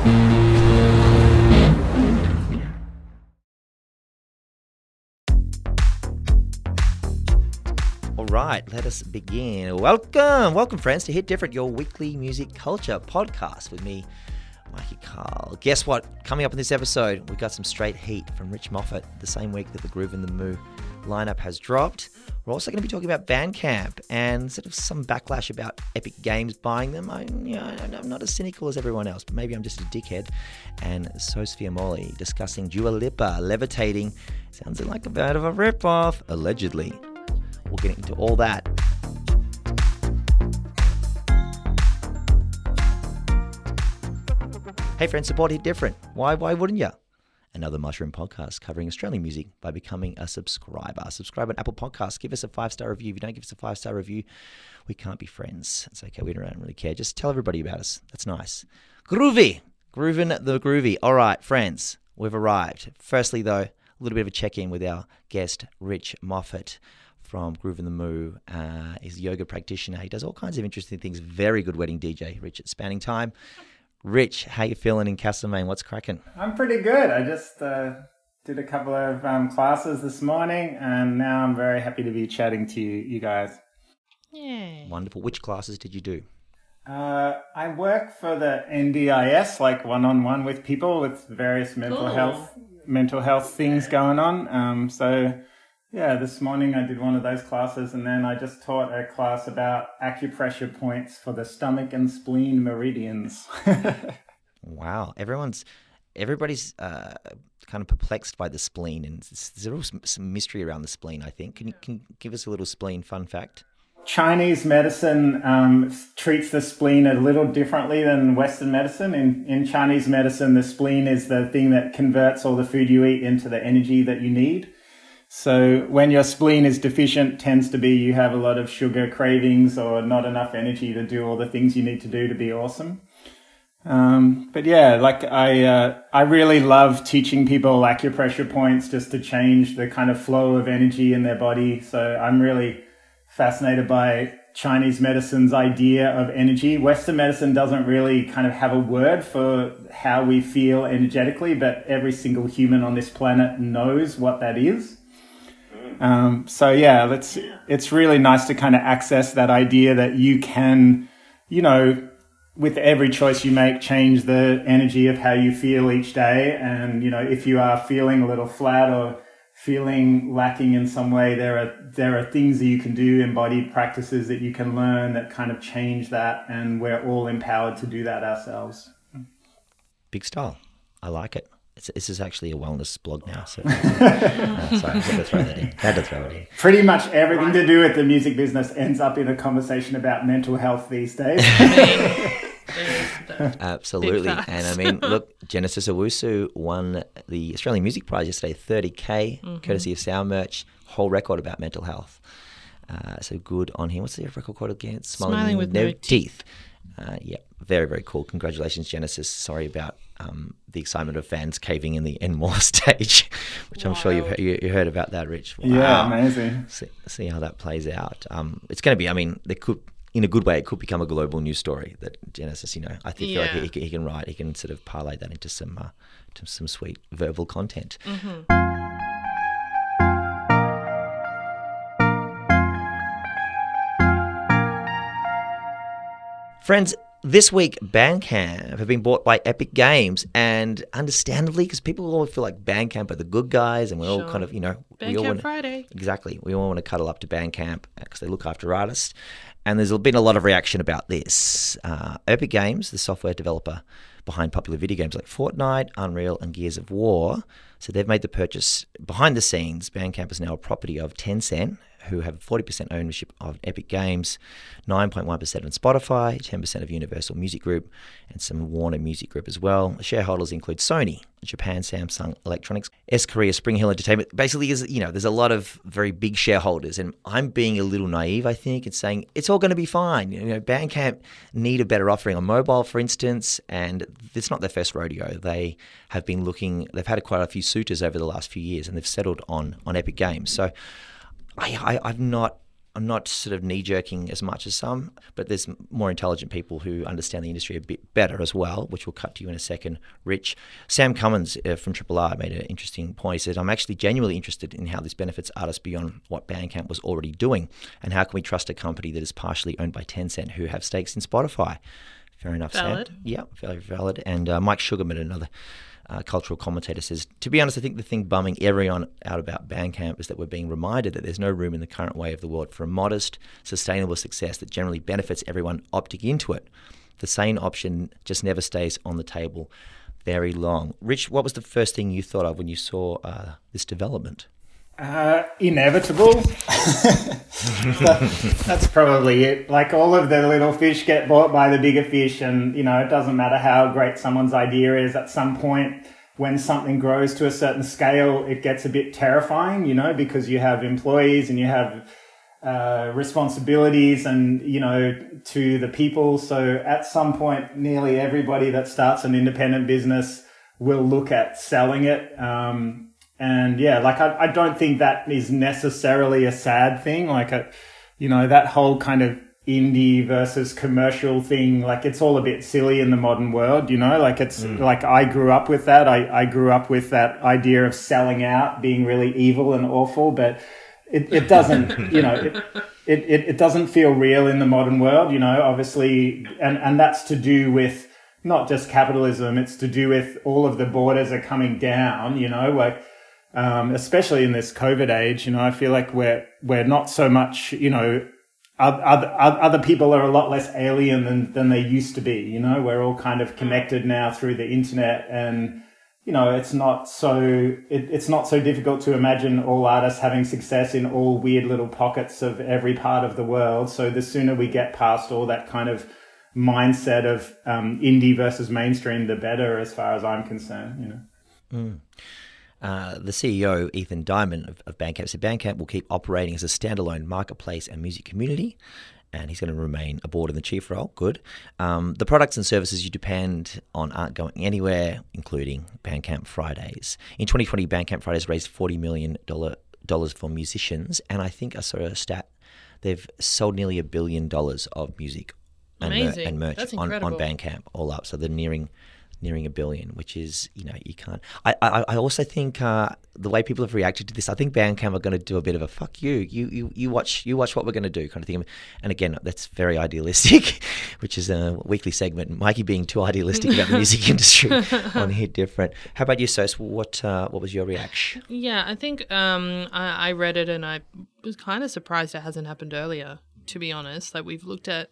All right, let us begin. Welcome, welcome, friends, to Hit Different, your weekly music culture podcast with me, Mikey Cahill. Guess what? Coming up in this episode, we got some straight heat from Rich Moffat the same week that the Groovin the Moo lineup has dropped. We're also going to be talking about Bandcamp and sort of some backlash about Epic Games buying them. I, you know, I'm not as cynical as everyone else, but maybe I'm just a dickhead. And Sose Fuamoli discussing Dua Lipa levitating. Sounds like a bit of a ripoff, allegedly. We'll get into all that. Hey friends, support Hit Different. Why why wouldn't you? Another Mushroom podcast covering Australian music by becoming a subscriber. Subscribe on Apple Podcasts. Give us a five star review. If you don't give us a five star review, we can't be friends. It's okay. We don't really care. Just tell everybody about us. That's nice. Groovy. Groovin the groovy. All right, friends, we've arrived. Firstly, though, a little bit of a check in with our guest, Rich Moffat from Groovin the Moo. Uh, he's a yoga practitioner. He does all kinds of interesting things. Very good wedding DJ, Rich at Spanning Time. Rich, how you feeling in Castlemaine? What's cracking? I'm pretty good. I just uh, did a couple of um, classes this morning, and now I'm very happy to be chatting to you, you guys. Yeah. Wonderful. Which classes did you do? Uh, I work for the NDIS, like one-on-one with people with various mental Cool. health mental health things going on. Um, so yeah, this morning I did one of those classes, and then I just taught a class about acupressure points for the stomach and spleen meridians. Wow. Everyone's, everybody's uh, kind of perplexed by the spleen, and there's a real mystery around the spleen. I think. Can you can give us a little spleen fun fact? Chinese medicine um, treats the spleen a little differently than Western medicine. In, in Chinese medicine, the spleen is the thing that converts all the food you eat into the energy that you need. So when your spleen is deficient, tends to be you have a lot of sugar cravings or not enough energy to do all the things you need to do to be awesome. Um, but yeah, like I, uh, I really love teaching people acupressure points just to change the kind of flow of energy in their body. So I'm really fascinated by Chinese medicine's idea of energy. Western medicine doesn't really kind of have a word for how we feel energetically, but every single human on this planet knows what that is. Um, so yeah, it's it's really nice to kind of access that idea that you can, you know, with every choice you make, change the energy of how you feel each day. And you know, if you are feeling a little flat or feeling lacking in some way, there are there are things that you can do, embodied practices that you can learn that kind of change that, and we're all empowered to do that ourselves. Big style. I like it. It's, this is actually a wellness blog now. So, uh, sorry, I had to throw that in. Had to throw it in. Pretty much everything to do with the music business ends up in a conversation about mental health these days. Absolutely. And I mean, look, Genesis Owusu won the Australian Music Prize yesterday, 30K, Mm-hmm. courtesy of Sound Merch, whole record about mental health. Uh, so good on him. What's the record called again? Smiling with no teeth. Uh, yeah, very, very cool. Congratulations, Genesis. Sorry about um, the excitement of fans caving in the Enmore stage, which I'm sure you've heard, you, you heard about that, Rich. yeah, amazing. see, see how that plays out. Um, it's going to be. I mean, there could, in a good way, it could become a global news story that Genesis. You know, I think feel like he, he can write. He can sort of parlay that into some uh, to some sweet verbal content. Friends, this week Bandcamp have been bought by Epic Games, and understandably, because people always feel like Bandcamp are the good guys, and we're all kind of, you know, we all Bandcamp wanna- Friday. Exactly. We all want to cuddle up to Bandcamp because they look after artists. And there's been a lot of reaction about this. Uh, Epic Games, the software developer behind popular video games like Fortnite, Unreal, and Gears of War, so they've made the purchase behind the scenes. Bandcamp is now a property of Tencent, who have 40% ownership of Epic Games, 9.1% on Spotify, 10% of Universal Music Group, and some Warner Music Group as well. Shareholders include Sony, Japan, Samsung Electronics, S Korea, Spring Hill Entertainment. Basically, is you know, there's a lot of very big shareholders, and I'm being a little naive, I think, and saying it's all going to be fine. You know, Bandcamp need a better offering on mobile, for instance, and it's not their first rodeo. They have been looking. They've had quite a few suitors over the last few years, and they've settled on on Epic Games. So. I, I, I'm not I'm not sort of knee jerking as much as some, but there's more intelligent people who understand the industry a bit better as well, which we'll cut to you in a second. Rich, Sam Cummins uh, from Triple R made an interesting point. He said, "I'm actually genuinely interested in how this benefits artists beyond what Bandcamp was already doing, and how can we trust a company that is partially owned by Tencent, who have stakes in Spotify." Fair enough, Valid. Sam. Yeah, very valid. And uh, Mike Sugarman, another uh, cultural commentator says, to be honest, I think the thing bumming everyone out about Bandcamp is that we're being reminded that there's no room in the current way of the world for a modest, sustainable success that generally benefits everyone opting into it. The sane option just never stays on the table very long. Rich, what was the first thing you thought of when you saw uh, this development? Uh, inevitable. that, that's probably it. Like all of the little fish get bought by the bigger fish, and you know it doesn't matter how great someone's idea is. At some point, when something grows to a certain scale, it gets a bit terrifying. You know, because you have employees and you have uh, responsibilities, and you know to the people. So at some point, nearly everybody that starts an independent business will look at selling it. Um, and yeah, like I, I don't think that is necessarily a sad thing. Like, a, you know, that whole kind of indie versus commercial thing, like it's all a bit silly in the modern world, you know, like it's mm. like I grew up with that. I, I grew up with that idea of selling out being really evil and awful, but it, it doesn't, you know, it, it, it doesn't feel real in the modern world, you know, obviously. And, and that's to do with not just capitalism. It's to do with all of the borders are coming down, you know, like, um, especially in this COVID age. You know, I feel like we're we're not so much. You know, other other people are a lot less alien than than they used to be. You know, we're all kind of connected now through the internet, and you know, it's not so it, it's not so difficult to imagine all artists having success in all weird little pockets of every part of the world. So the sooner we get past all that kind of mindset of um, indie versus mainstream, the better, as far as I'm concerned. You know. Mm. Uh, the CEO, Ethan Diamond of, of Bandcamp, said Bandcamp will keep operating as a standalone marketplace and music community, and he's going to remain aboard in the chief role. Good. Um, the products and services you depend on aren't going anywhere, including Bandcamp Fridays. In 2020, Bandcamp Fridays raised $40 million for musicians, and I think I saw a stat. They've sold nearly a billion dollars of music and, mer- and merch on, on Bandcamp all up. So they're nearing nearing a billion, which is you know you can't. I I, I also think uh, the way people have reacted to this, I think Bandcamp are going to do a bit of a fuck you. You you you watch you watch what we're going to do kind of thing. And again, that's very idealistic, which is a weekly segment. Mikey being too idealistic about the music industry on here Different. How about you, Sos? What uh, what was your reaction? Yeah, I think um, I, I read it and I was kind of surprised it hasn't happened earlier. To be honest, like we've looked at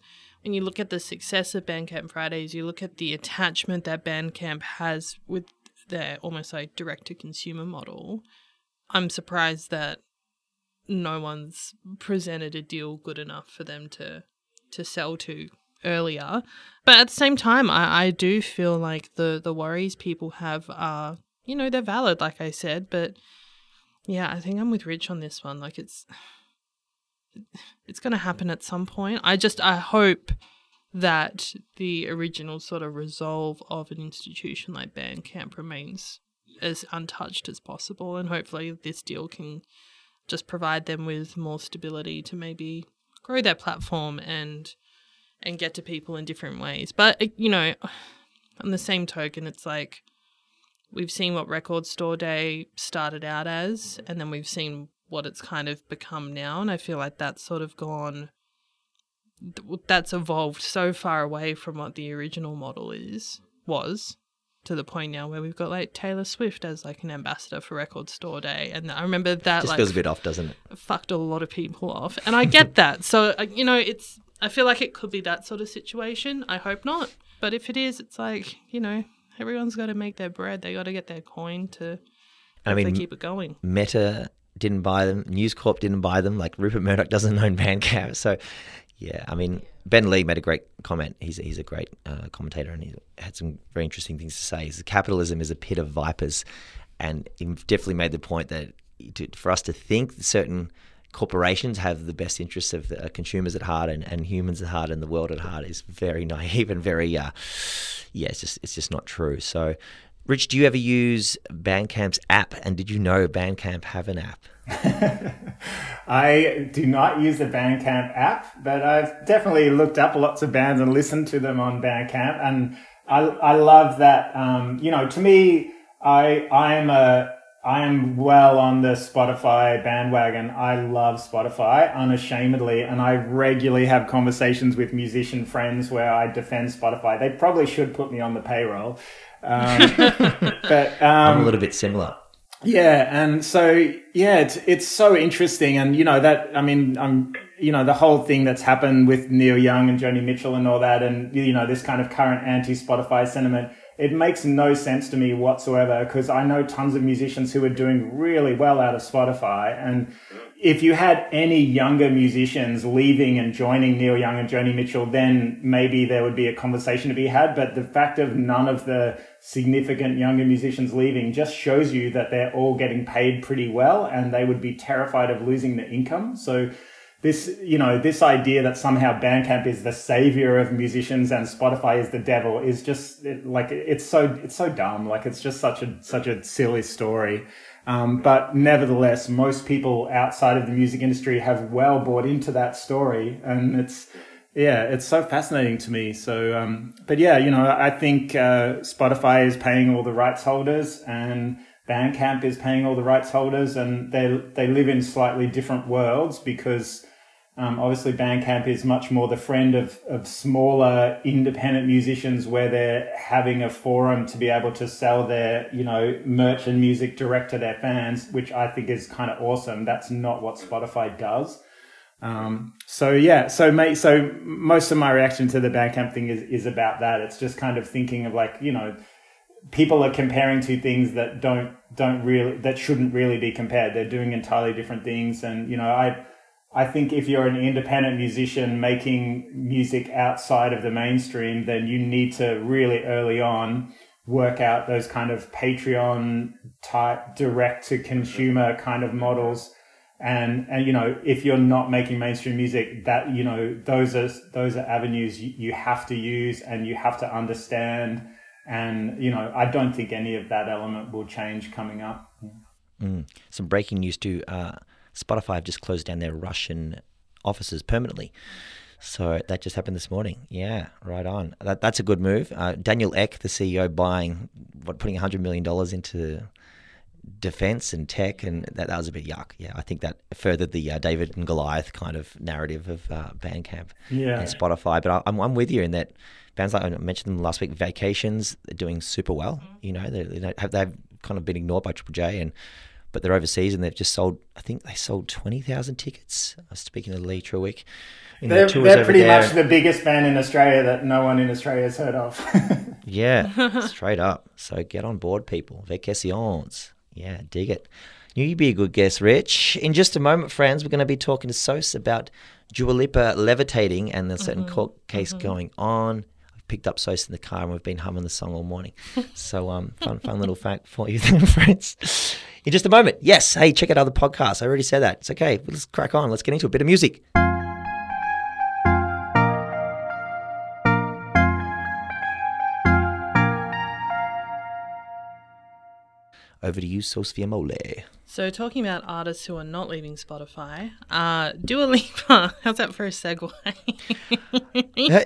when you look at the success of Bandcamp Fridays, you look at the attachment that Bandcamp has with their almost like direct to consumer model. I'm surprised that no one's presented a deal good enough for them to to sell to earlier. But at the same time, I, I do feel like the the worries people have are you know they're valid, like I said. But yeah, I think I'm with Rich on this one. Like it's it's going to happen at some point. I just I hope that the original sort of resolve of an institution like Bandcamp remains as untouched as possible, and hopefully this deal can just provide them with more stability to maybe grow their platform and and get to people in different ways. But eh, you know, on the same token, it's like we've seen what Record Store Day started out as, and then we've seen what it's kind of become now. And I feel like that's sort of gone, that's evolved so far away from what the original model is, was, to the point now where we've got like Taylor Swift as like an ambassador for Record Store Day. And I remember that Just like feels a bit off, doesn't it? Fucked a lot of people off. And I get that. So, uh, you know, it's, I feel like it could be that sort of situation. I hope not. But if it is, it's like, you know, everyone's got to make their bread. They got to get their coin to I mean, keep it going. Meta didn't buy them. News Corp didn't buy them. Like Rupert Murdoch doesn't own Bandcamp. So, yeah, I mean, Ben Lee made a great comment. He's he's a great uh, commentator, and he had some very interesting things to say. He capitalism is a pit of vipers, and he definitely made the point that to, for us to think certain corporations have the best interests of uh, consumers at heart and, and humans at heart and the world at heart is very naive and very uh, yeah it's just it's just not true so Rich, do you ever use Bandcamp's app? And did you know Bandcamp have an app? I do not use the Bandcamp app, but I've definitely looked up lots of bands and listened to them on Bandcamp. And I, I love that, um, you know, to me, I, I'm a, I am well on the Spotify bandwagon. I love Spotify unashamedly, and I regularly have conversations with musician friends where I defend Spotify. They probably should put me on the payroll. Um, but um, I'm a little bit similar. Yeah, and so yeah, it's it's so interesting, and you know that I mean, I'm you know the whole thing that's happened with Neil Young and Joni Mitchell and all that, and you know this kind of current anti-Spotify sentiment. It makes no sense to me whatsoever because I know tons of musicians who are doing really well out of Spotify, and if you had any younger musicians leaving and joining Neil Young and Joni Mitchell, then maybe there would be a conversation to be had. But the fact of none of the significant younger musicians leaving just shows you that they're all getting paid pretty well and they would be terrified of losing the income. So this, you know, this idea that somehow Bandcamp is the savior of musicians and Spotify is the devil is just like, it's so, it's so dumb. Like it's just such a, such a silly story. Um, but nevertheless, most people outside of the music industry have well bought into that story and it's, yeah, it's so fascinating to me. So, um, but yeah, you know, I think uh, Spotify is paying all the rights holders, and Bandcamp is paying all the rights holders, and they they live in slightly different worlds because um, obviously Bandcamp is much more the friend of of smaller independent musicians, where they're having a forum to be able to sell their you know merch and music direct to their fans, which I think is kind of awesome. That's not what Spotify does. Um, so yeah, so mate, so most of my reaction to the Bandcamp thing is, is about that. It's just kind of thinking of like, you know, people are comparing two things that don't, don't really, that shouldn't really be compared. They're doing entirely different things. And, you know, I, I think if you're an independent musician making music outside of the mainstream, then you need to really early on work out those kind of Patreon type direct to consumer kind of models. And and you know if you're not making mainstream music that you know those are those are avenues you, you have to use and you have to understand. And you know i don't think any of that element will change coming up. Mm. some breaking news too. Uh, spotify have just closed down their russian offices permanently so that just happened this morning. Yeah, right on. That, that's a good move. Uh, Daniel Ek, the CEO, buying what, putting hundred million dollars into defense and tech, and that, that was a bit yuck. Yeah, I think that furthered the uh, David and Goliath kind of narrative of uh, Bandcamp yeah. and Spotify. But I, am I'm with you in that bands like I mentioned them last week, Vacations, they're doing super well. Mm-hmm. You know, they, they have, they've kind of been ignored by Triple J, and but they're overseas and they've just sold. I think they sold twenty thousand tickets. I was speaking to Lee Trewick. They're, they're pretty much the biggest band in Australia that no one in Australia has heard of. yeah, straight up. So get on board, people. Vacations. Yeah, dig it. Knew you'd be a good guest, Rich. In just a moment, friends, we're going to be talking to Sos about Dua Lipa levitating and there's a certain mm-hmm. court case mm-hmm. going on. Picked up Sos in the car and we've been humming the song all morning. so, um, fun, fun little fact for you, then, friends. In just a moment, yes. Hey, check out other podcasts. I already said that. It's okay. Let's crack on. Let's get into a bit of music. Over to you, Sose Fuamoli. So, talking about artists who are not leaving Spotify, uh, Dua Lipa. How's that for a segue?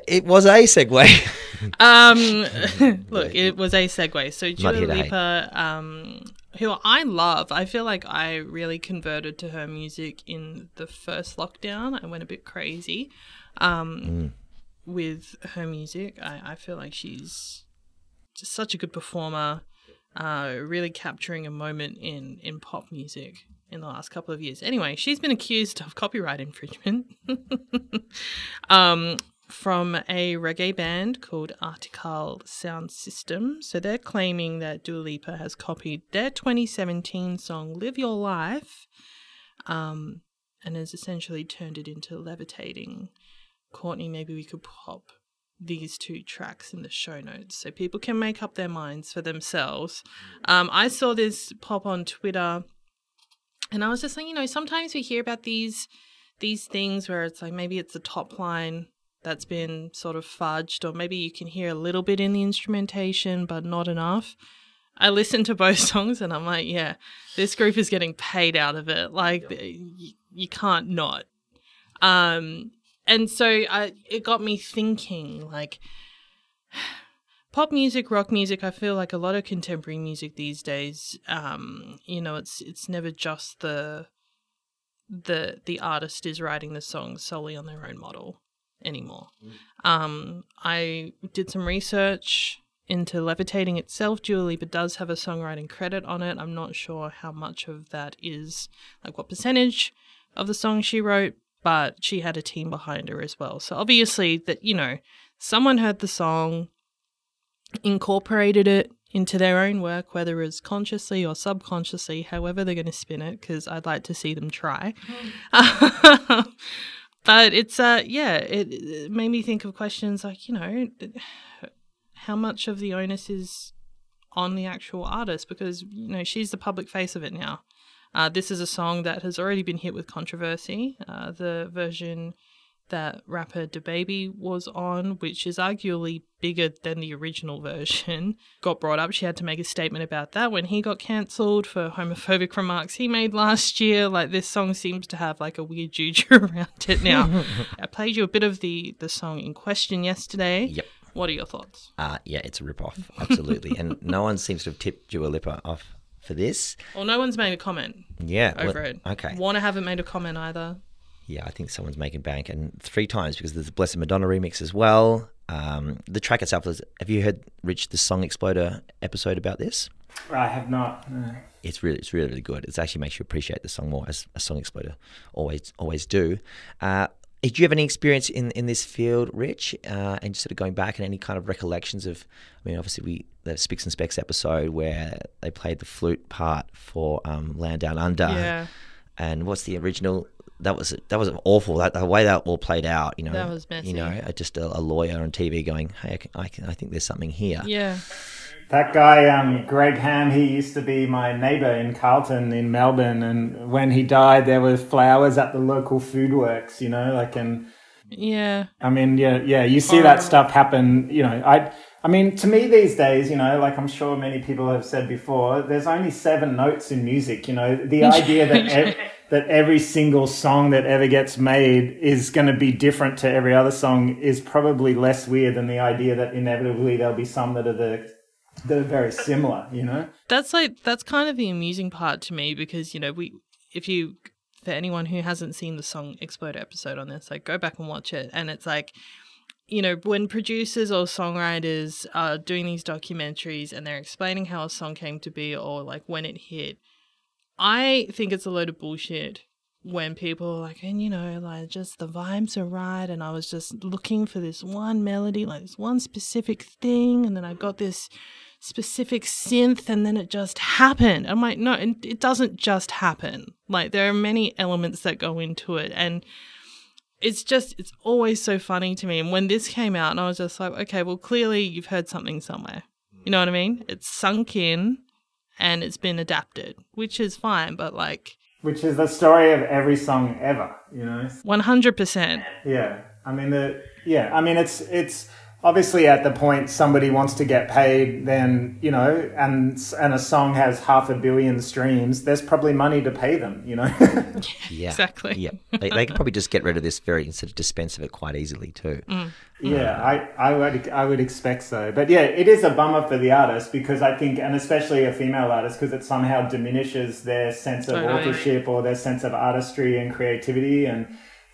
it was a segue. um, look, it was a segue. So, Dua Lipa, um, who I love, I feel like I really converted to her music in the first lockdown. I went a bit crazy um, mm. with her music. I, I feel like she's just such a good performer uh, really capturing a moment in, in pop music in the last couple of years. Anyway, she's been accused of copyright infringement um, from a reggae band called Artikal Sound System. So they're claiming that Dua Lipa has copied their 2017 song Live Your Life um, and has essentially turned it into levitating. Courtney, maybe we could pop these two tracks in the show notes so people can make up their minds for themselves. Um, I saw this pop on Twitter and I was just like, you know, sometimes we hear about these these things where it's like maybe it's a top line that's been sort of fudged, or maybe you can hear a little bit in the instrumentation, but not enough. I listened to both songs and I'm like, yeah, this group is getting paid out of it. Like, you, you can't not. Um, and so I, it got me thinking, like, pop music, rock music. I feel like a lot of contemporary music these days. Um, you know, it's it's never just the the the artist is writing the song solely on their own model anymore. Um, I did some research into Levitating itself. Dua Lipa does have a songwriting credit on it. I'm not sure how much of that is, like what percentage of the song she wrote, but she had a team behind her as well. So obviously that, you know, someone heard the song, incorporated it into their own work, whether it's consciously or subconsciously, however they're going to spin it, because I'd like to see them try. but it's uh yeah, it, it made me think of questions like you know, how much of the onus is on the actual artist because you know she's the public face of it now. Uh, this is a song that has already been hit with controversy. Uh, the version that rapper DaBaby was on, which is arguably bigger than the original version, got brought up. She had to make a statement about that when he got cancelled for homophobic remarks he made last year. Like this song seems to have like a weird juju around it now. I played you a bit of the the song in question yesterday. Yep. What are your thoughts? Uh, yeah, it's a rip-off, absolutely. and no one seems to have tipped Dua Lipa off for this. Well, no one's made a comment Yeah. over well, it. Okay. Warner haven't made a comment either. Yeah, I think someone's making bank, and three times because there's a Blessed Madonna remix as well. Um, the track itself is. Have you heard Rich the Song Exploder episode about this? I have not. no. It's really, it's really, really good. It actually makes you appreciate the song more, as a Song Exploder always, always do. Uh, did you have any experience in, in this field, Rich? Uh, and sort of going back and any kind of recollections of? I mean, obviously we the Spicks and Specks episode where they played the flute part for um, Land Down Under. Yeah. And what's the original? That was that was awful. That the way that all played out, you know, That was messy. You know, just a, a lawyer on TV going, "Hey, I, can, I, can, I think there's something here." Yeah. That guy, um, Greg Ham, he used to be my neighbour in Carlton in Melbourne, and when he died, there were flowers at the local food works. You know, like and Yeah. I mean, yeah, yeah, you see that stuff happen. You know, I, I mean, to me these days, you know, like I'm sure many people have said before, there's only seven notes in music. You know, the idea that ev- that every single song that ever gets made is going to be different to every other song is probably less weird than the idea that inevitably there'll be some that are the that are very similar. You know. That's like that's kind of the amusing part to me because you know we if you for anyone who hasn't seen the song Explode episode on this, like go back and watch it and it's like you know when producers or songwriters are doing these documentaries and they're explaining how a song came to be or like when it hit, I think it's a load of bullshit when people are like, and you know, like just the vibes are right, and I was just looking for this one melody, like this one specific thing, and then I got this specific synth, and then it just happened. I'm like, no, it it doesn't just happen. Like there are many elements that go into it, and it's just it's always so funny to me. And when this came out, and I was just like, okay, well, clearly you've heard something somewhere. You know what I mean? It's sunk in, and it's been adapted, which is fine, but like. Which is the story of every song ever, you know. One hundred percent. Yeah, I mean the yeah, I mean it's it's obviously at the point somebody wants to get paid, then you know, and and a song has half a billion streams. There's probably money to pay them, you know. Yeah, Exactly. Yeah, they, they could probably just get rid of this very instead of dispense of it quite easily too. Mm. yeah, I I would I would expect so, but yeah, it is a bummer for the artist because I think, and especially a female artist, because it somehow diminishes their sense of Totally. authorship or their sense of artistry and creativity and.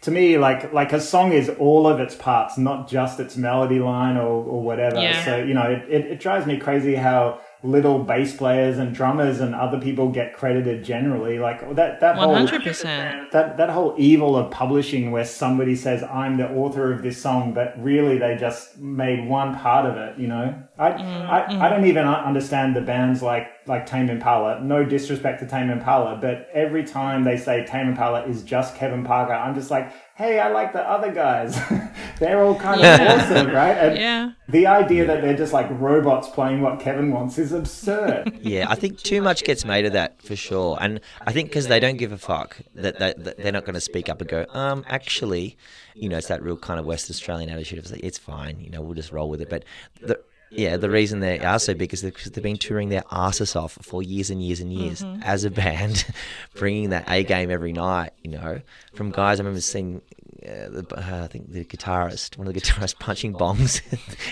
To me, like like a song is all of its parts, not just its melody line or, or whatever. Yeah. So you know, it, it, it drives me crazy how little bass players and drummers and other people get credited generally. Like that that whole hundred percent. that that whole evil of publishing where somebody says I'm the author of this song, but really they just made one part of it. You know, I mm, I, I mm. don't even understand the bands like like Tame Impala. No disrespect to Tame Impala, but every time they say Tame Impala is just Kevin Parker, I'm just like, hey, I like the other guys. They're all kind Yeah. of awesome, right? And Yeah. the idea that they're just like robots playing what Kevin wants is absurd. Yeah, I think too much gets made of that for sure, and I think because they don't give a fuck that, that, that they're not going to speak up and go, um, actually, you know, it's that real kind of West Australian attitude of like, it's fine, you know, we'll just roll with it. But the yeah, the reason they are so big is because they've been touring their asses off for years and years and years as a band, bringing that A game every night. You know, from guys I remember seeing. Uh, the, uh, I think the guitarist, one of the guitarists, punching bongs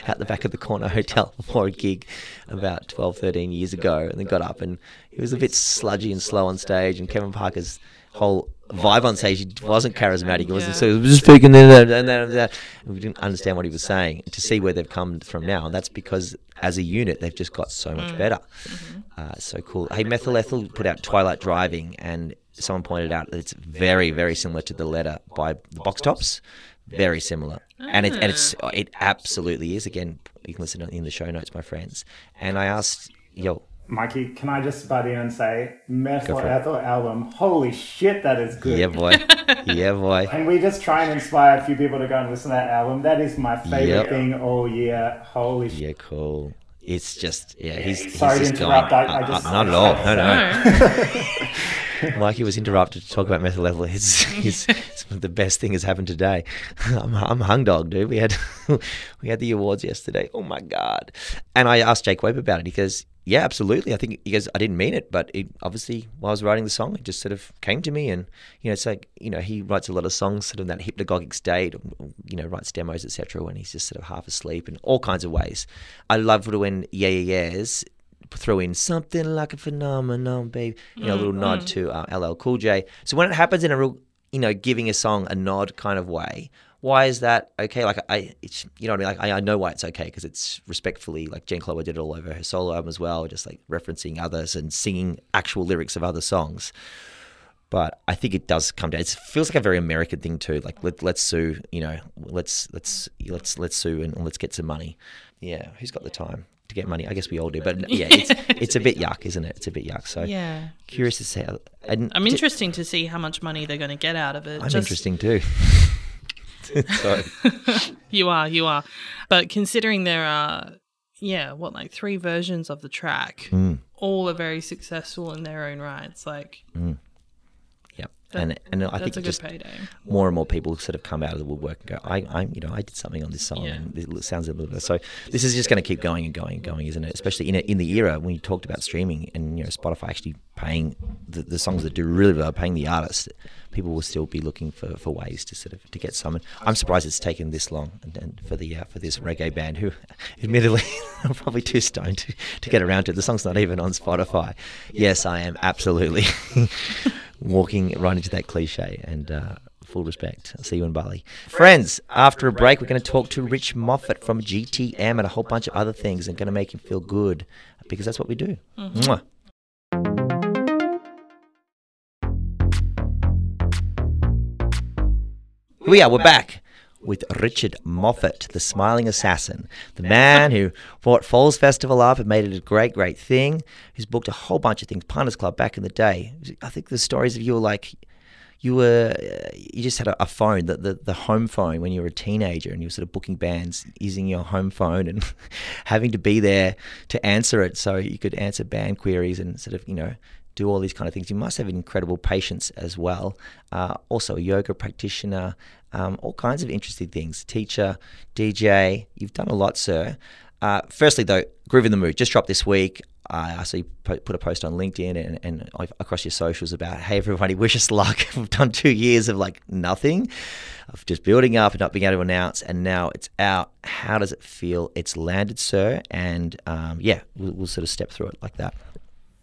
at the back of the corner hotel before a gig about 12, 13 years ago, and then got up and he was a bit sludgy and slow on stage. And Kevin Parker's whole vibe on stage he wasn't charismatic. He wasn't so he was just speaking there and then and that. And we didn't understand what he was saying. To see where they've come from now, and that's because as a unit they've just got so much mm. better. Mm-hmm. Uh, so cool. Hey, Methyl Ethel put out Twilight Driving, and someone pointed out that it's very, very similar to the letter by the Box Tops. Very similar, and it and it's ah. it absolutely is. Again, you can listen in the show notes, my friends. And I asked, yo, Mikey, can I just butt in and say, Methyl Go it. Ethel album, holy shit, that is good. yeah, boy, yeah, boy. And we just try and inspire a few people to go and listen to that album. That is my favorite Yep. thing all year. Holy shit. Yeah, cool. It's just yeah, he's, he's Sorry to interrupt, going. I- I uh, just- uh, not at all. No, no. No. Mikey was interrupted to talk about Methyl Ethel. It's, it's, it's the best thing has happened today. I'm, I'm hung dog, dude. We had we had the awards yesterday. Oh my god! And I asked Jake Webb about it. He goes, "Yeah, absolutely. I think he goes. I didn't mean it, but it obviously while I was writing the song, it just sort of came to me. And you know, it's like you know, he writes a lot of songs sort of in that hypnagogic state. You know, writes demos, etc. When he's just sort of half asleep in all kinds of ways. I love when yeah yeah yeahs throw in something like a phenomenon, babe. You know, a little nod to uh, LL Cool J. So when it happens in a real, you know, giving a song a nod kind of way, why is that okay? Like I, it's you know what I mean. Like I, I know why it's okay because it's respectfully like Jen Cloher did it all over her solo album as well, just like referencing others and singing actual lyrics of other songs. But I think it does come down. It feels like a very American thing too. Like let, let's sue, you know, let's let's let's let's sue and let's get some money. Yeah, who's got the time to get money? I guess we all do. But yeah, it's it's a bit yuck, isn't it? It's a bit yuck. So yeah. curious to see. How, and I'm interesting to see how much money they're going to get out of it. I'm Just- interesting too. Sorry. You are, you are. But considering there are, yeah, what, like three versions of the track, Mm. all are very successful in their own rights. Like, Yep. That- and and I think just payday. more and more people sort of come out of the woodwork and go, I, I you know, I did something on this song Yeah. and it sounds a little bit. So this is just going to keep going and going and going, isn't it? Especially in a, in the era when you talked about streaming and you know Spotify actually paying the, the songs that do really well, paying the artists. People will still be looking for, for ways to sort of to get some. And I'm surprised it's taken this long and, and for the uh, for this reggae band who, admittedly, are probably too stoned to, to get around to. it. The song's not even on Spotify. Yes, I am absolutely walking right into that cliche and uh, full respect. I'll see you in Bali. Friends, after a break, we're going to talk to Rich Moffat from GTM and a whole bunch of other things and going to make him feel good because that's what we do. Mwah. Here we are, we're back with Richard Moffat, the smiling assassin, the man who brought Falls Festival up and made it a great, great thing, who's booked a whole bunch of things, Punters Club back in the day. I think the stories of you were like, you were, uh, you just had a, a phone, the, the, the home phone when you were a teenager and you were sort of booking bands using your home phone and having to be there to answer it so you could answer band queries and sort of, you know, do all these kind of things. You must have incredible patience as well. Uh, also, a yoga practitioner, um, all kinds of interesting things. Teacher, DJ, you've done a lot, sir. Uh, firstly, though, Groovin the Moo just dropped this week. Uh, I saw you put a post on LinkedIn and, and across your socials about, hey, everybody, wish us luck. We've done two years of like nothing, of just building up and not being able to announce, and now it's out. How does it feel? It's landed, sir. And um, yeah, we'll, we'll sort of step through it like that.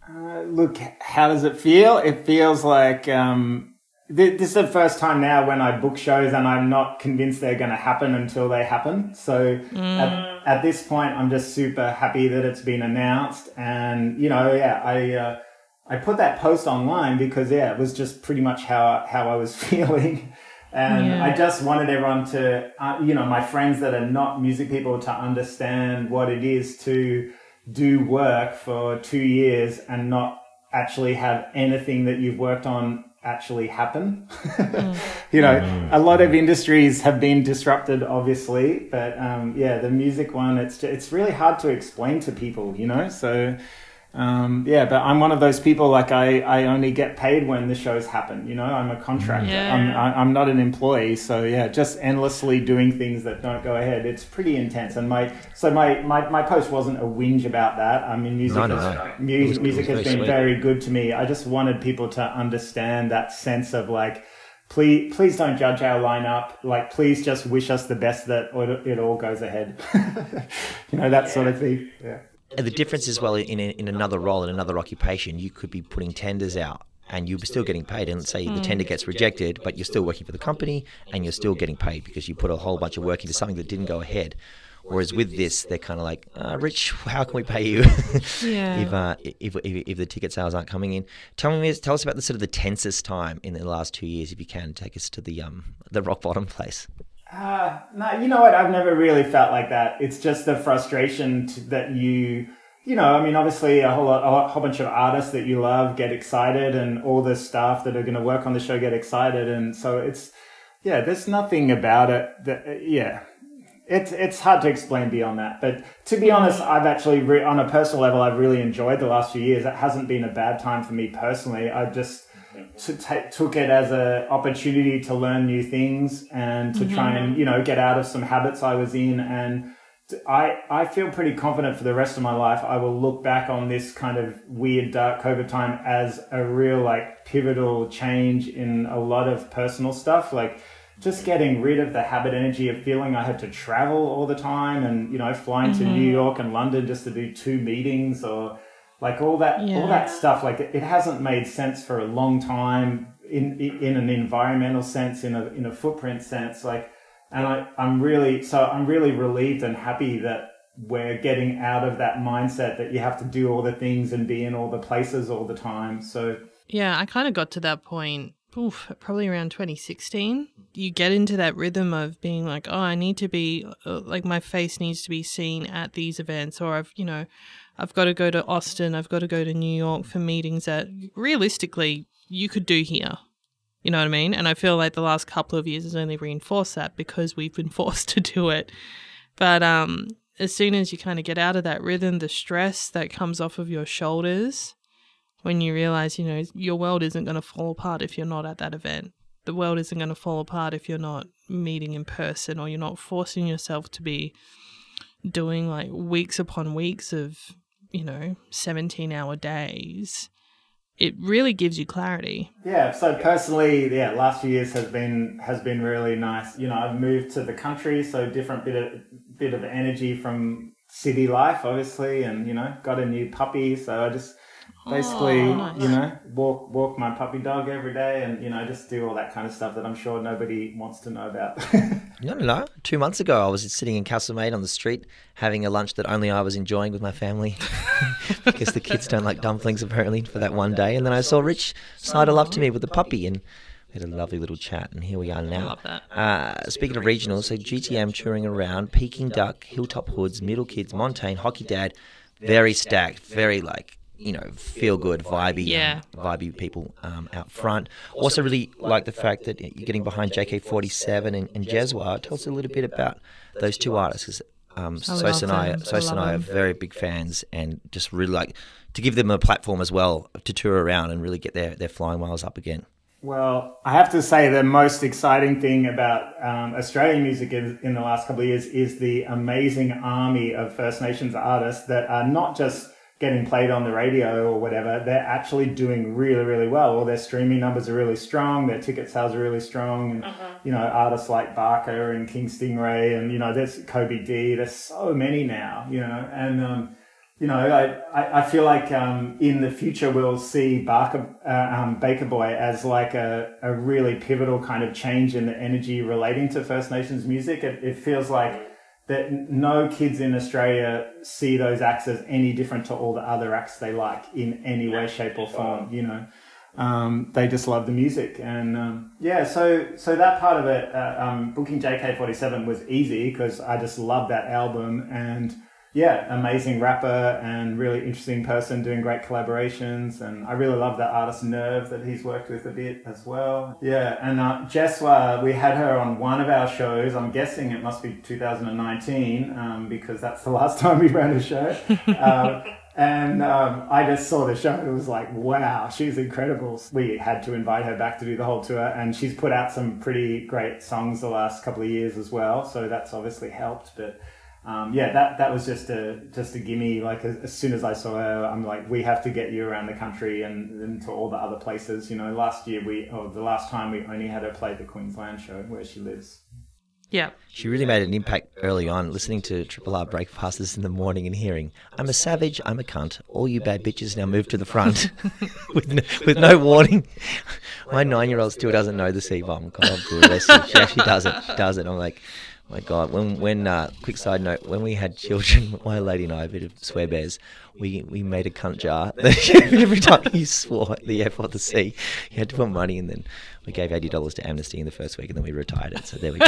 Uh, look, how does it feel? It feels like um, this is the first time now when I book shows and I'm not convinced they're going to happen until they happen. So at, at this point, I'm just super happy that it's been announced. And you know, yeah, I uh, I put that post online because yeah, it was just pretty much how how I was feeling. And Yeah. I just wanted everyone to, uh, you know, my friends that are not music people to understand what it is to do work for two years and not actually have anything that you've worked on actually happen. you know, a lot of industries have been disrupted, obviously, but um, yeah, the music one, it's it's really hard to explain to people, you know. So Um, yeah, but I'm one of those people like I, I only get paid when the shows happen. You know, I'm a contractor. Yeah. I'm I- I'm not an employee. So yeah, just endlessly doing things that don't go ahead. It's pretty intense. And my so my my, my post wasn't a whinge about that. I mean, music No, no, has, no. mu- was- music has been sweet. very good to me. I just wanted people to understand that sense of like. Please, please don't judge our lineup. Like, please just wish us the best that it, it all goes ahead. you know that sort of thing. Yeah. And the difference as well in in another role in another occupation, you could be putting tenders out and you're still getting paid. And let's say the tender gets rejected, but you're still working for the company and you're still getting paid because you put a whole bunch of work into something that didn't go ahead. Whereas with this, they're kind of like, uh, Rich, how can we pay you Yeah. if, uh, if, if if the ticket sales aren't coming in? Tell me, tell us about the sort of the tensest time in the last two years, if you can. Take us to the um the rock bottom place. Uh, no, you know what? I've never really felt like that. It's just the frustration to, that you, you know, I mean, obviously a whole, a whole bunch of artists that you love get excited and all the staff that are going to work on the show get excited. And so it's, yeah, there's nothing about it that, yeah, it's, it's hard to explain beyond that. But to be honest, I've actually, re- on a personal level, I've really enjoyed the last few years. It hasn't been a bad time for me personally. I just, to ta took it as an opportunity to learn new things and to try and mm-hmm. you know get out of some habits I was in. And I, I feel pretty confident for the rest of my life I will look back on this kind of weird dark COVID time as a real like pivotal change in a lot of personal stuff. Like just getting rid of the habit energy of feeling I had to travel all the time and you know flying to New mm-hmm. York and London just to do two meetings or like all that all that stuff like it, it hasn't made sense for a long time in in an environmental sense in a in a footprint sense like and I I'm really so I'm really relieved and happy that we're getting out of that mindset that you have to do all the things and be in all the places all the time so Yeah, I kind of got to that point oof, probably around 2016. You get into that rhythm of being like, oh, I need to be, uh, like, my face needs to be seen at these events, or I've, you know, I've got to go to Austin, I've got to go to New York for meetings that realistically you could do here. You know what I mean? And I feel like the last couple of years has only reinforced that because we've been forced to do it. But um, as soon as you kind of get out of that rhythm, the stress that comes off of your shoulders, when you realize, you know, your world isn't going to fall apart if you're not at that event. The world isn't going to fall apart if you're not meeting in person or you're not forcing yourself to be doing like weeks upon weeks of, you know, 17 hour days. It really gives you clarity. Yeah, so personally, yeah, last few years has been has been really nice. You know, I've moved to the country, so different bit of bit of energy from city life, obviously, and you know, got a new puppy, so I just basically, Oh, nice. you know, walk walk my puppy dog every day, and you know, just do all that kind of stuff that I'm sure nobody wants to know about. No, no, no. Two months ago, I was sitting in Castlemaine on the street having a lunch that only I was enjoying with my family because the kids don't like dumplings apparently for that one day. And then I saw Rich sidle up to me with the puppy and we had a lovely little chat. And here we are now. love that. Uh, speaking of regionals, so GTM touring around, Peking Duk, Hilltop Hoods, Middle Kids, Montaigne, Hockey Dad, very stacked, very like you know feel good, vibey, Yeah. um, vibey people um, out front. Also, really like the fact that you're getting behind JK47 and, and Jesswar. Tell us a little bit about those two artists. 'cause, um, I Sos love and I, them. Sos and I are very big fans, and just really like to give them a platform as well to tour around and really get their, their flying miles up again. Well, I have to say the most exciting thing about um, Australian music in, in the last couple of years is the amazing army of First Nations artists that are not just getting played on the radio or whatever. They're actually doing really, really well. Or their streaming numbers are really strong. Their ticket sales are really strong. And, you know, artists like Barker and King Stingray and, you know, there's Kobi Dee. There's so many now, you know, and, um, you know, I, I, I feel like um, in the future we'll see Barker, uh, um, Baker Boy as like a, a really pivotal kind of change in the energy relating to First Nations music. It, it feels like that no kids in Australia see those acts as any different to all the other acts they like in any way, shape, or form. You know, um, they just love the music, and um, yeah. So so that part of it, uh, um, booking JK47 was easy because I just loved that album and yeah, amazing rapper and really interesting person doing great collaborations. And I really love that artist Nerve that he's worked with a bit as well. Yeah, and uh, Jesswar, we had her on one of our shows. I'm guessing it must be 2019 um, because that's the last time we ran a show. um, And um, I just saw the show and it was like, wow, she's incredible. We had to invite her back to do the whole tour, and she's put out some pretty great songs the last couple of years as well. So that's obviously helped. But um, yeah, that that was just a just a gimme. Like as, as, soon as I saw her, I'm like, we have to get you around the country and, and to all the other places. You know, last year we or the last time we only had her play the Queensland show where she lives. Yeah. She really made an impact early on, listening to Triple R breakfasts in the morning and hearing, I'm a savage, I'm a cunt. All you bad bitches now move to the front with, no, with no warning. My nine year old still doesn't know the C bomb. God bless you. She actually does it. She does it. I'm like, my God, when when uh, quick side note, when we had children, my lady and I, a bit of swear bears, we we made a cunt jar. Every time you swore the F or the C, you had to put money, and then we gave eighty dollars to Amnesty in the first week, and then we retired it. So there we go.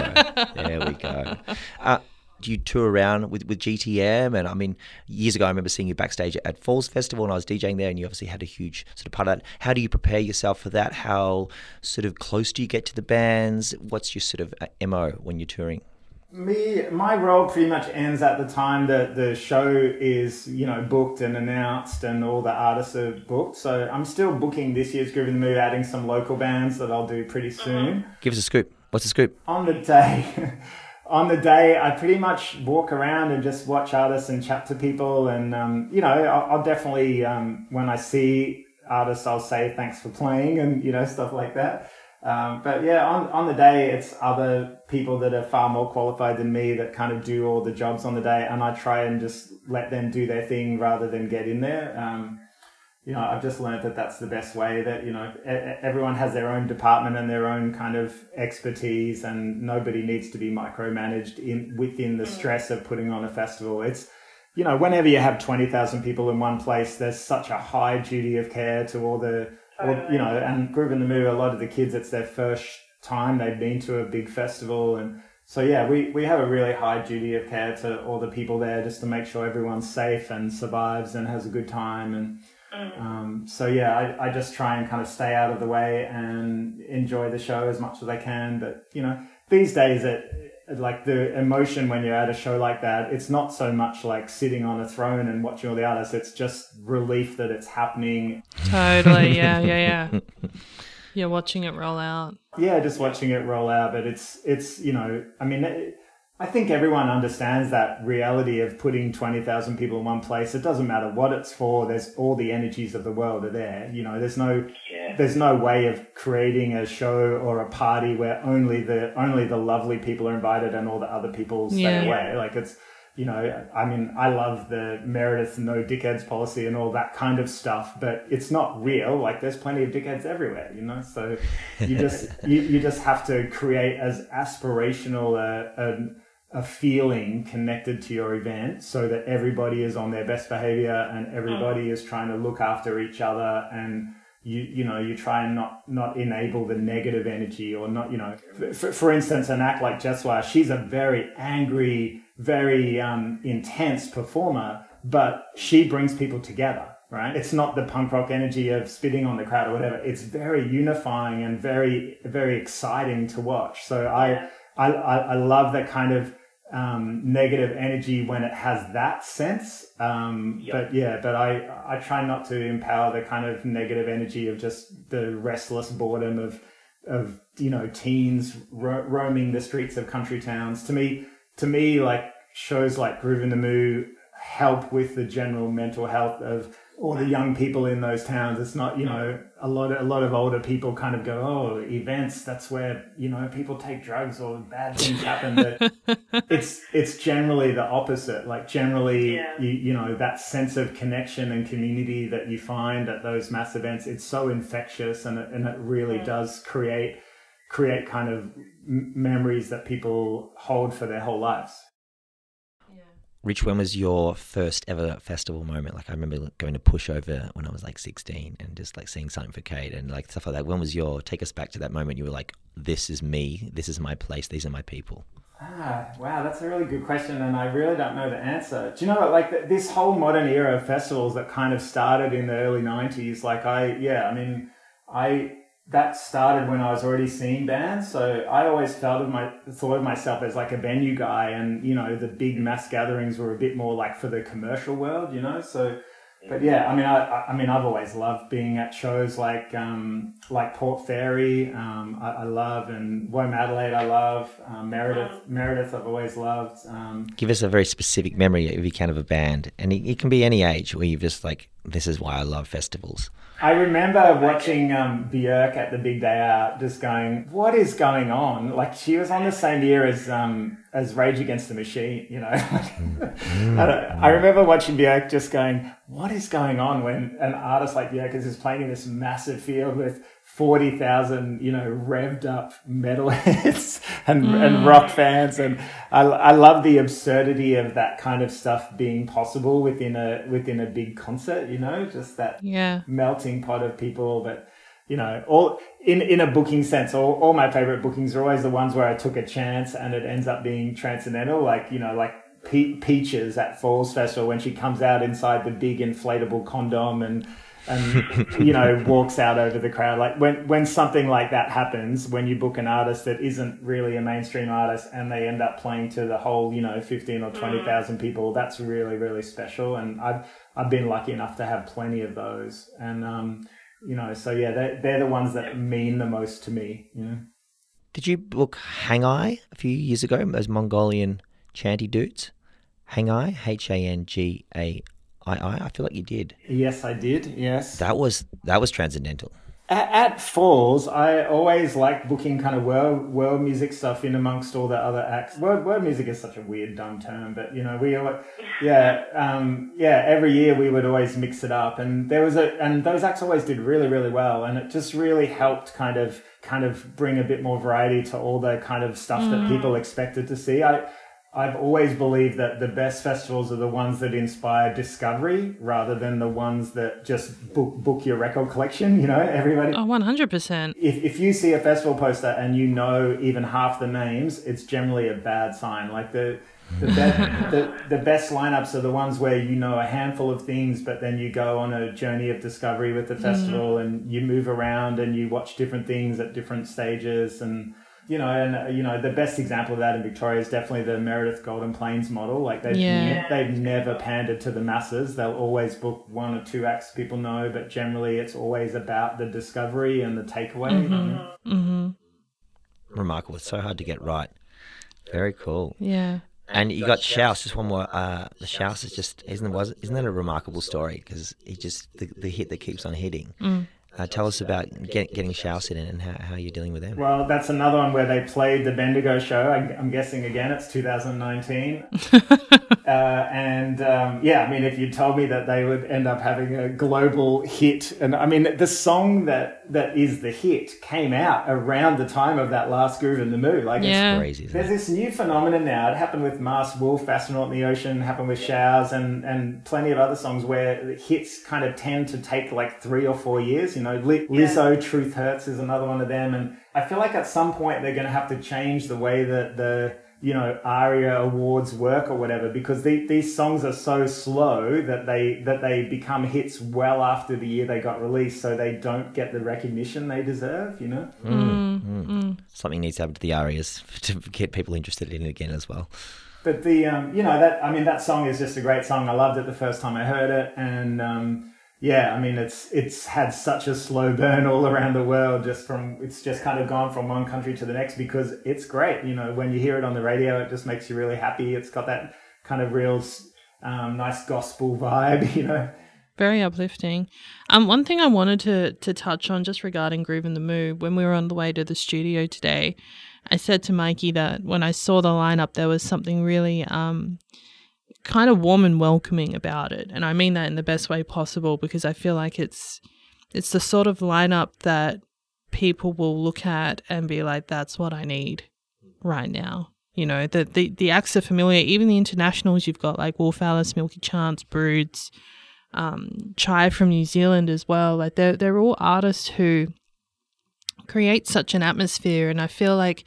there we go. Uh, do you tour around with, with GTM? And I mean, years ago, I remember seeing you backstage at Falls Festival, and I was DJing there, and you obviously had a huge sort of part of that. How do you prepare yourself for that? How sort of close do you get to the bands? What's your sort of uh, mo when you're touring? Me, my role pretty much ends at the time that the show is, you know, booked and announced and all the artists are booked. So I'm still booking this year's Groove in the Mood, adding some local bands that I'll do pretty uh-huh. soon. Give us a scoop. What's the scoop? On the day, on the day, I pretty much walk around and just watch artists and chat to people. And, um, you know, I'll, I'll definitely, um, when I see artists, I'll say thanks for playing and, you know, stuff like that. Um, but yeah, on, on the day, it's other people that are far more qualified than me that kind of do all the jobs on the day, and I try and just let them do their thing rather than get in there. Um, you know, I've just learned that that's the best way. That you know, everyone has their own department and their own kind of expertise, and nobody needs to be micromanaged in within the mm. stress of putting on a festival. It's you know, whenever you have twenty thousand people in one place, there's such a high duty of care to all the or, you know, and Groovin the Moo, a lot of the kids, it's their first time they've been to a big festival. And so, yeah, we, we have a really high duty of care to all the people there just to make sure everyone's safe and survives and has a good time. And mm. um, so, yeah, I, I just try and kind of stay out of the way and enjoy the show as much as I can. But, you know, these days it, like the emotion when you're at a show like that, it's not so much like sitting on a throne and watching all the artists. It's just relief that it's happening. Totally. Yeah. Yeah. Yeah. You're watching it roll out. Yeah, just watching it roll out. But it's it's you know, I mean. It, I think everyone understands that reality of putting 20,000 people in one place. It doesn't matter what it's for. There's all the energies of the world are there. You know, there's no, yeah. there's no way of creating a show or a party where only the, only the lovely people are invited and all the other people stay yeah. away. Like it's, you know, I mean, I love the Meredith no dickheads policy and all that kind of stuff, but it's not real. Like there's plenty of dickheads everywhere, you know? So you just, you, you just have to create as aspirational a, a a feeling connected to your event so that everybody is on their best behavior and everybody mm. is trying to look after each other and you you know you try and not not enable the negative energy or not you know for, for instance an act like Jesswar she's a very angry very um, intense performer but she brings people together right? It's not the punk rock energy of spitting on the crowd or whatever. It's very unifying and very very exciting to watch. So I, I, I love that kind of um, negative energy when it has that sense. Um, yep. But yeah, but I, I try not to empower the kind of negative energy of just the restless boredom of, of, you know, teens ro- roaming the streets of country towns. To me, to me, like shows like Groovin the Moo help with the general mental health of or the young people in those towns. It's not, you know, a lot of, a lot of older people kind of go, oh, events. That's where you know people take drugs or bad things happen. But it's it's generally the opposite. Like generally, yeah. you you know that sense of connection and community that you find at those mass events. It's so infectious, and it, and it really yeah. does create create kind of memories that people hold for their whole lives. Rich, when was your first ever festival moment? Like I remember going to Pushover when I was like 16 and just like seeing something for Kate and like stuff like that. When was your, take us back to that moment you were like, this is me, this is my place, these are my people? Ah, wow, that's a really good question, and I really don't know the answer. Do you know, what? like this whole modern era of festivals that kind of started in the early '90s? Like, I, yeah, I mean, I that started when I was already seeing bands. So I always felt of my thought of myself as like a venue guy, and you know the big mass gatherings were a bit more like for the commercial world, you know. So but yeah, I mean, I, I mean, I've always loved being at shows like um, like Port Fairy. Um, I, I, love and Womadelaide. I love um, Meredith. Meredith, I've always loved. Um, Give us a very specific memory, if you can, of a band, and it, it can be any age where you've just like, this is why I love festivals. I remember watching um, Björk at the big day out, just going, "What is going on?" Like she was on the same year as um, as Rage Against the Machine, you know. mm. I, I, remember watching Björk, just going, "What is going on?" When an artist like Björk is playing in this massive field with forty thousand, you know, revved up metalheads and, mm. and rock fans, and I, I love the absurdity of that kind of stuff being possible within a within a big concert. You know, just that yeah. melting pot of people, but you know, all in in a booking sense. All, all my favorite bookings are always the ones where I took a chance and it ends up being transcendental. Like you know, like Pe- Peaches at Falls Festival when she comes out inside the big inflatable condom and and you know walks out over the crowd. Like when when something like that happens when you book an artist that isn't really a mainstream artist and they end up playing to the whole you know 15 or 20,000 people that's really really special. And I've I've been lucky enough to have plenty of those. And um you know so yeah they they're the ones that mean the most to me you know. Did you book Hanggai a few years ago those Mongolian chanty dudes? Hangai H A N G A I, I, I feel like you did. Yes, I did. Yes. That was that was transcendental. At, at Falls, I always like booking kind of world world music stuff in amongst all the other acts. World world music is such a weird, dumb term, but you know, we yeah, um, yeah. Every year we would always mix it up, and there was a and those acts always did really, really well, and it just really helped kind of kind of bring a bit more variety to all the kind of stuff mm. that people expected to see. I I've always believed that the best festivals are the ones that inspire discovery rather than the ones that just book, book your record collection. You know, everybody. Oh, 100%. If, if you see a festival poster and you know even half the names, it's generally a bad sign. Like the, the, be- the, the best lineups are the ones where you know a handful of things, but then you go on a journey of discovery with the festival mm. and you move around and you watch different things at different stages and you know, and uh, you know, the best example of that in Victoria is definitely the Meredith Golden Plains model. Like they've yeah. ne- they've never pandered to the masses. They'll always book one or two acts people know, but generally it's always about the discovery and the takeaway. Mm-hmm. Mm-hmm. Remarkable. It's so hard to get right. Very cool. Yeah. And you got Shouse. Just one more. Uh, the Shouse is just isn't was isn't that a remarkable story? Because he just the, the hit that keeps on hitting. Mm. Uh, tell us about get, getting Shouse in and how, how you're dealing with them. Well, that's another one where they played the Bendigo show. I, am guessing again it's 2019. uh, and um, yeah, I mean, if you told me that they would end up having a global hit, and I mean, the song that that is the hit came out around the time of that last Groovin the Moo. Like, yeah. it's crazy. There's this new phenomenon now. It happened with Masked Wolf, Astronaut in the Ocean, happened with Shouse, and and plenty of other songs where hits kind of tend to take like three or four years. You know know, Lizzo, yeah. Truth Hurts is another one of them. And I feel like at some point they're going to have to change the way that the, you know, ARIA awards work or whatever, because the, these songs are so slow that they, that they become hits well after the year they got released. So they don't get the recognition they deserve, you know? Mm, mm. Mm. Something needs to happen to the ARIAs to get people interested in it again as well but the um, you know that I mean that song is just a great song. I loved it the first time I heard it, and um, yeah, I mean it's it's had such a slow burn all around the world. Just from it's just kind of gone from one country to the next because it's great. You know, when you hear it on the radio, it just makes you really happy. It's got that kind of real um, nice gospel vibe. You know, very uplifting. Um, one thing I wanted to to touch on just regarding Groovin the Moo when we were on the way to the studio today, I said to Mikey that when I saw the lineup, there was something really um kind of warm and welcoming about it. And I mean that in the best way possible because I feel like it's it's the sort of lineup that people will look at and be like, that's what I need right now. You know, the, the, the acts are familiar. Even the internationals, you've got like Wolf Alice, Milky Chance, Broods, um, Chai from New Zealand as well. Like they're, they're all artists who create such an atmosphere. And I feel like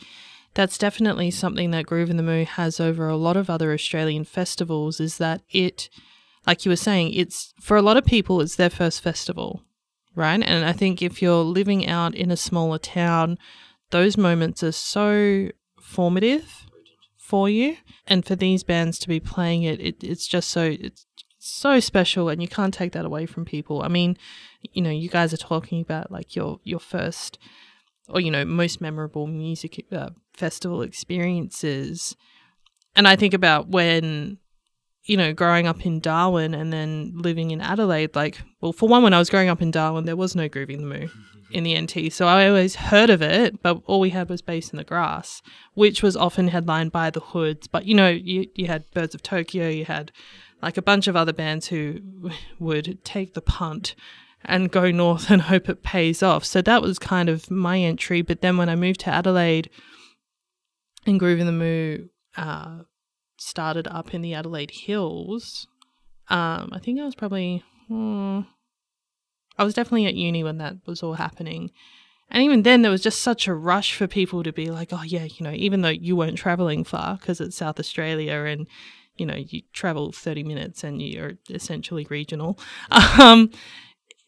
that's definitely something that Groovin the Moo has over a lot of other Australian festivals is that it, like you were saying, it's for a lot of people, it's their first festival, right? And I think if you're living out in a smaller town, those moments are so formative for you. And for these bands to be playing it, it it's just so, it's so special and you can't take that away from people. I mean, you know, you guys are talking about like your your first or you know, most memorable music uh, festival experiences. And I think about when you know, growing up in Darwin and then living in Adelaide, like, well, for one, when I was growing up in Darwin, there was no Groovin the Moo in the NT. So I always heard of it, but all we had was Bass in the Grass, which was often headlined by the Hoods. But, you know, you, you had Birds of Tokyo, you had like a bunch of other bands who would take the punt and go north and hope it pays off. So that was kind of my entry. But then when I moved to Adelaide and Groovin the Moo uh, started up in the Adelaide Hills, um, I think I was probably, hmm, I was definitely at uni when that was all happening. And even then, there was just such a rush for people to be like, oh, yeah, you know, even though you weren't traveling far because it's South Australia and you know, you travel 30 minutes and you're essentially regional. Um,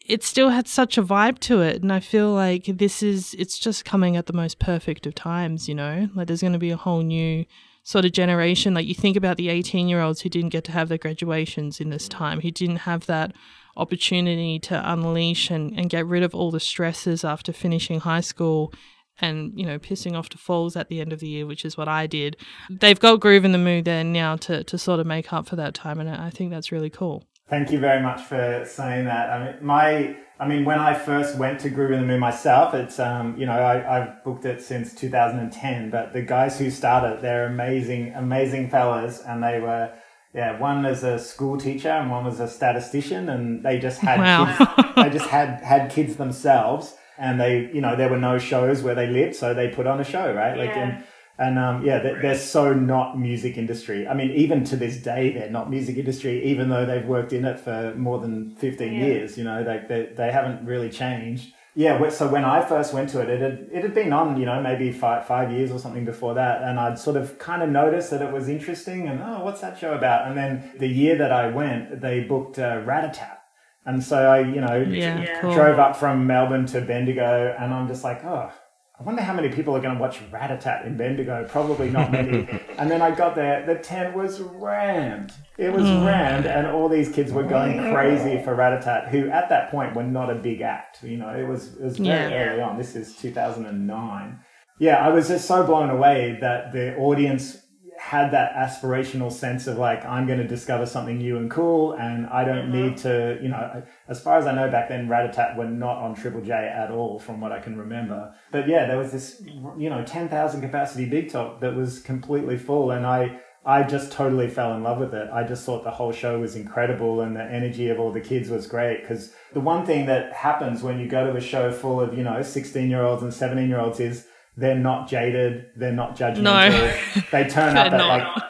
it still had such a vibe to it. And I feel like this is, it's just coming at the most perfect of times, you know? Like there's going to be a whole new sort of generation. Like you think about the 18 year olds who didn't get to have their graduations in this time, who didn't have that opportunity to unleash and, and get rid of all the stresses after finishing high school and you know pissing off to falls at the end of the year which is what i did they've got Groovin the Moo there now to, to sort of make up for that time and i think that's really cool thank you very much for saying that i mean my i mean when i first went to Groovin the Moo myself it's um you know I, i've booked it since 2010 but the guys who started they're amazing amazing fellas and they were yeah, one was a school teacher and one was a statistician, and they just had wow. kids, they just had had kids themselves and they, you know, there were no shows where they lived, so they put on a show, right? Like, yeah. and, and um, yeah, they're, they're, so not music industry. I mean, even to this day, they're not music industry, even though they've worked in it for more than 15 yeah. years, you know, they, they, they haven't really changed. Yeah, so when I first went to it, it had, it had been on, you know, maybe five, five years or something before that. And I'd sort of kind of noticed that it was interesting and, oh, what's that show about? And then the year that I went, they booked uh, Ratatat and so I, you know, yeah, cool. drove up from Melbourne to Bendigo, and I'm just like, oh, I wonder how many people are going to watch Ratatat in Bendigo. Probably not many. and then I got there, the tent was rammed. It was mm. rammed, and all these kids were going crazy for Ratatat, who at that point were not a big act. You know, it was it was very yeah. early on. This is 2009. Yeah, I was just so blown away that the audience had that aspirational sense of like I'm going to discover something new and cool, and I don't mm-hmm. need to, you know. As far as I know, back then Ratatat were not on Triple J at all, from what I can remember. But yeah, there was this, you know, ten thousand capacity big top that was completely full, and I. I just totally fell in love with it. I just thought the whole show was incredible and the energy of all the kids was great. Because the one thing that happens when you go to a show full of, you know, 16 year olds and 17 year olds is they're not jaded. They're not judgmental. No. They turn up at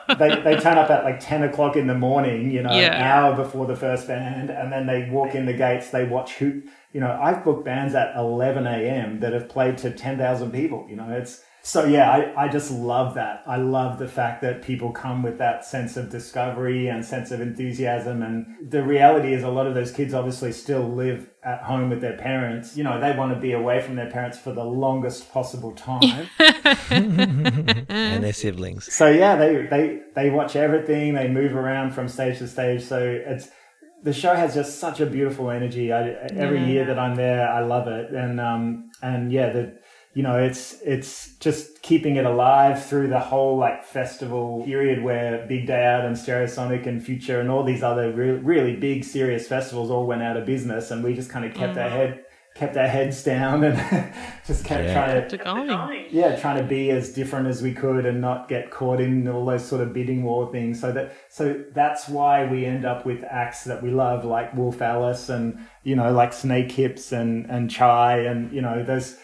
like they, they turn up at like ten o'clock in the morning. You know, yeah. an hour before the first band, and then they walk in the gates. They watch who. You know, I've booked bands at eleven a.m. that have played to ten thousand people. You know, it's so yeah, I, I just love that. I love the fact that people come with that sense of discovery and sense of enthusiasm. And the reality is a lot of those kids obviously still live at home with their parents. You know, they want to be away from their parents for the longest possible time. and their siblings. So yeah, they, they, they watch everything. They move around from stage to stage. So it's, the show has just such a beautiful energy. I, every yeah. year that I'm there, I love it. And, um, and yeah, the, you know, it's it's just keeping it alive through the whole like festival period where Big Day Out and Stereosonic and Future and all these other re- really big serious festivals all went out of business, and we just kind of kept mm. our head kept our heads down and just kept yeah. trying to going. yeah trying to be as different as we could and not get caught in all those sort of bidding war things so that so that's why we end up with acts that we love like wolf alice and you know like snake hips and and chai and you know those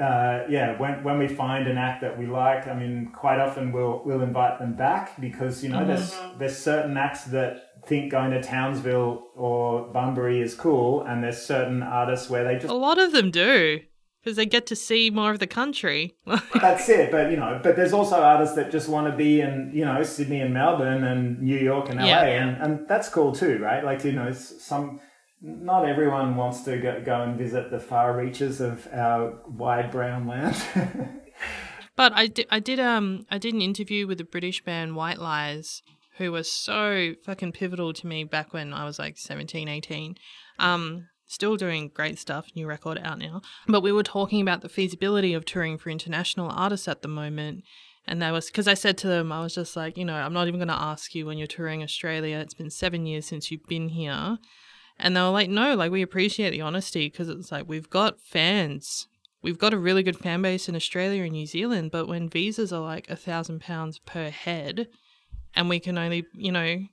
uh, yeah, when, when we find an act that we like, I mean, quite often we'll we'll invite them back because you know mm-hmm. there's there's certain acts that think going to Townsville or Bunbury is cool, and there's certain artists where they just a lot of them do because they get to see more of the country. That's it, but you know, but there's also artists that just want to be in you know Sydney and Melbourne and New York and LA, yeah, and and that's cool too, right? Like you know, some not everyone wants to go, go and visit the far reaches of our wide brown land. but I did, I did, um, I did an interview with a British band, White Lies, who was so fucking pivotal to me back when I was like 17, 18. Um, still doing great stuff, new record out now. But we were talking about the feasibility of touring for international artists at the moment. And that was because I said to them, I was just like, you know, I'm not even going to ask you when you're touring Australia. It's been seven years since you've been here. And they were like, no, like we appreciate the honesty because it's like we've got fans. We've got a really good fan base in Australia and New Zealand. But when visas are like a thousand pounds per head and we can only, you know,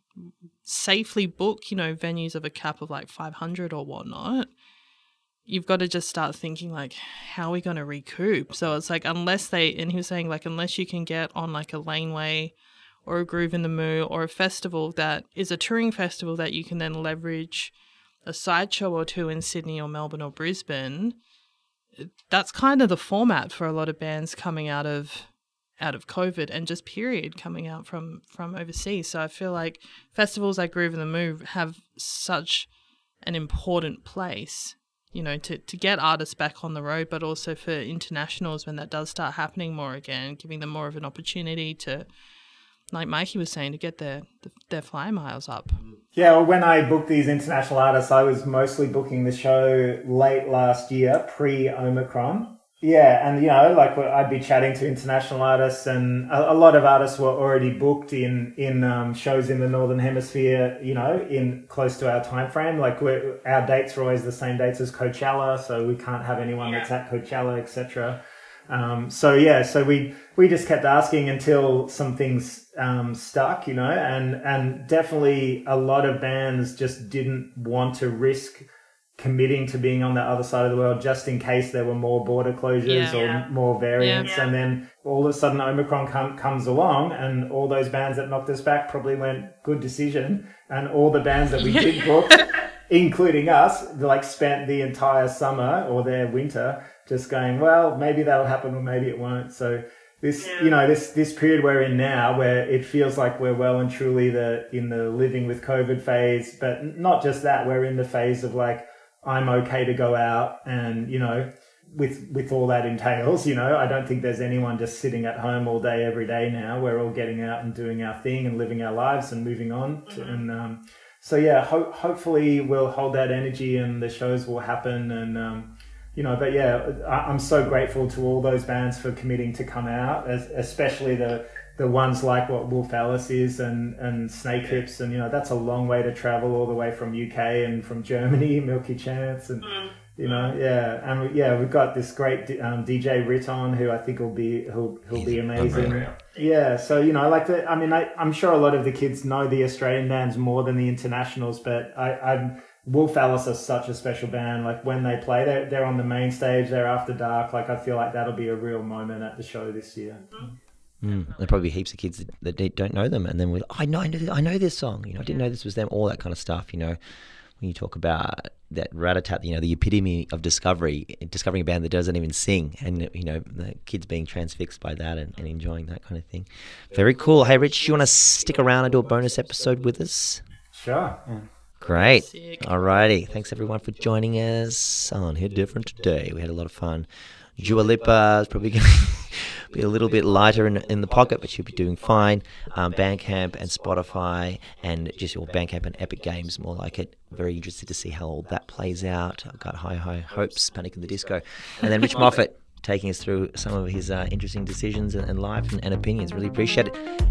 safely book, you know, venues of a cap of like 500 or whatnot, you've got to just start thinking like, how are we going to recoup? So it's like, unless they, and he was saying like, unless you can get on like a laneway or a Groovin the Moo or a festival that is a touring festival that you can then leverage a sideshow or two in Sydney or Melbourne or Brisbane, that's kind of the format for a lot of bands coming out of out of COVID and just period coming out from from overseas. So I feel like festivals like Groovin the Moo have such an important place, you know, to, to get artists back on the road, but also for internationals when that does start happening more again, giving them more of an opportunity to, like Mikey was saying, to get their their fly miles up. Yeah, well, when I booked these international artists, I was mostly booking the show late last year, pre Omicron. Yeah, and you know, like I'd be chatting to international artists, and a, a lot of artists were already booked in in um, shows in the northern hemisphere. You know, in close to our time frame. Like our dates are always the same dates as Coachella, so we can't have anyone yeah. that's at Coachella, etc. Um, so yeah, so we we just kept asking until some things um, stuck, you know, and and definitely a lot of bands just didn't want to risk committing to being on the other side of the world just in case there were more border closures yeah, or yeah. more variants. Yeah, and then all of a sudden Omicron com- comes along and all those bands that knocked us back probably went, good decision. And all the bands that we did book, including us, like spent the entire summer or their winter just going, well, maybe that'll happen or maybe it won't. So this, you know, this, this period we're in now where it feels like we're well and truly the, in the living with COVID phase, but not just that, we're in the phase of like, I'm okay to go out and, you know, with with all that entails, you know, I don't think there's anyone just sitting at home all day every day now. We're all getting out and doing our thing and living our lives and moving on. Mm-hmm. and um, so yeah, ho- hopefully we'll hold that energy and the shows will happen. And um, you know, but yeah, I- am so grateful to all those bands for committing to come out, as, especially the the ones like what Wolf Alice is and, and Snake Hips. And, you know, that's a long way to travel all the way from UK and from Germany, Milky Chance. And, mm. you know, yeah. And we, yeah, we've got this great um, DJ Riton who I think will be, he'll, he'll He's be amazing. Yeah. So, you know, like the, I mean, I, I'm sure a lot of the kids know the Australian bands more than the internationals, but I, I'm, Wolf Alice are such a special band. Like when they play, they're, they're on the main stage, they're after dark. Like I feel like that'll be a real moment at the show this year. Mm. Mm. There probably heaps of kids that, that don't know them, and then we're like, I know, I know, this song. You know, I didn't know this was them. All that kind of stuff. You know, when you talk about that Ratatat, you know, the epitome of discovery, discovering a band that doesn't even sing, and you know, the kids being transfixed by that and, and enjoying that kind of thing. Very cool. Hey, Rich, do you want to stick around and do a bonus episode with us? Sure. Yeah. Great. Alrighty. Thanks everyone for joining us on Hit Different today. We had a lot of fun. Dua Lipa is probably going to be a little bit lighter in, in the pocket, but she'll be doing fine. Um, Bandcamp and Spotify and just your Bandcamp and Epic Games, more like it. Very interested to see how all that plays out. I've got high, high hopes, Panic in the Disco. And then Rich Moffat taking us through some of his uh, interesting decisions and, and life and, and opinions. Really appreciate it.